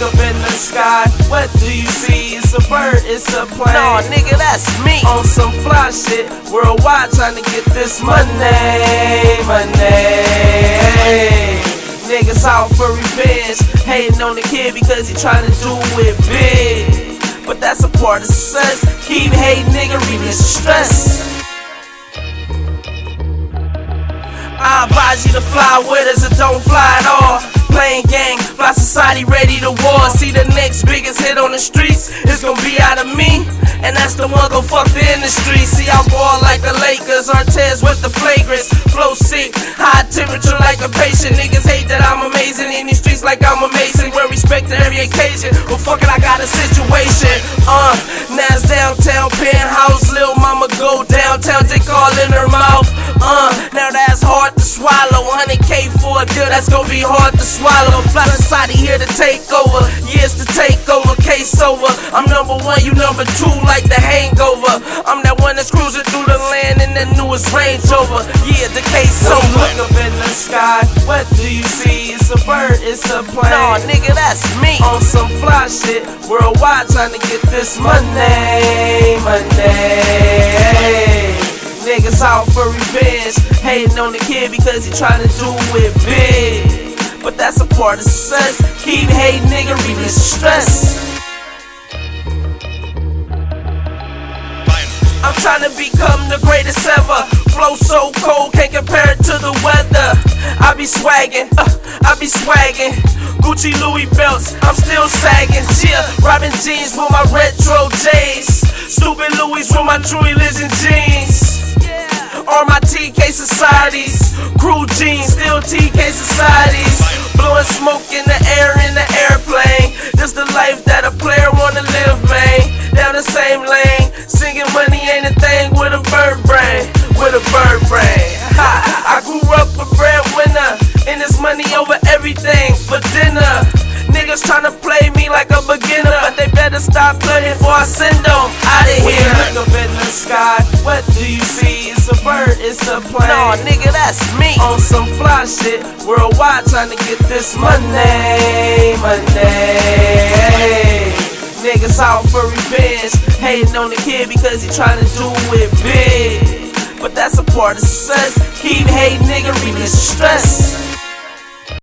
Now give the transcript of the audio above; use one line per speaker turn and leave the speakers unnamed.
look up in the sky, what do you see? It's a bird, it's a plane.
Nah, nigga, that's me.
On some fly shit, worldwide trying to get this money, money. Niggas out for revenge, hating on the kid because he trying to do it big. But that's a part of success. Keep hating, nigga, release stress. I advise you to fly with us or don't fly at all. Playing gang, fly society ready to war. See the next biggest hit on the streets, it's gonna be out of me. And that's the one gon' fuck the industry. See, I ball like the Lakers, Artest with the flagrants. Flow sick, high temperature like a patient. Niggas hate that I'm amazing in these streets like I'm amazing. With respect to every occasion. Well, fuck it, I got a situation. Uh, Nas downtown, penthouse, lil mama go downtown, dick that's gonna be hard to swallow. Fly society here to take over, years to take over, case over. I'm number one, you number two, like the hangover. I'm that one that's cruising through the land in the newest Range Rover. Yeah, the case over. Look up in the sky, what do you see? It's a bird, it's a plane.
Nah, nigga, that's me.
On some fly shit, worldwide trying to get this money, money. Niggas out for revenge, hating on the kid because he trying to do it big. But that's a part of success. Keep hating, nigga, release stress. I'm trying to become the greatest ever. Flow so cold, can't compare it to the weather. I be swaggin', uh, I be swaggin'. Gucci Louis belts, I'm still sagging. Yeah, Robin jeans with my retro J's. Stupid Louis with my true religion jeans. All my TK societies, crew jeans, still TK societies. Blowing smoke in the air in the airplane. This the life that a player wanna live, man. Down the same lane, singing money ain't a thing with a bird brain, with a bird brain. Ha, I grew up a breadwinner, and it's money over everything for dinner. Niggas tryna play me like a beginner, but they better stop playing before I send them out of here. A plane.
Nah, nigga, that's me.
On some fly shit, worldwide trying to get this money, money. Niggas out for revenge, hating on the kid because he trying to do it big. But that's a part of success. Keep hating, nigga, release stress.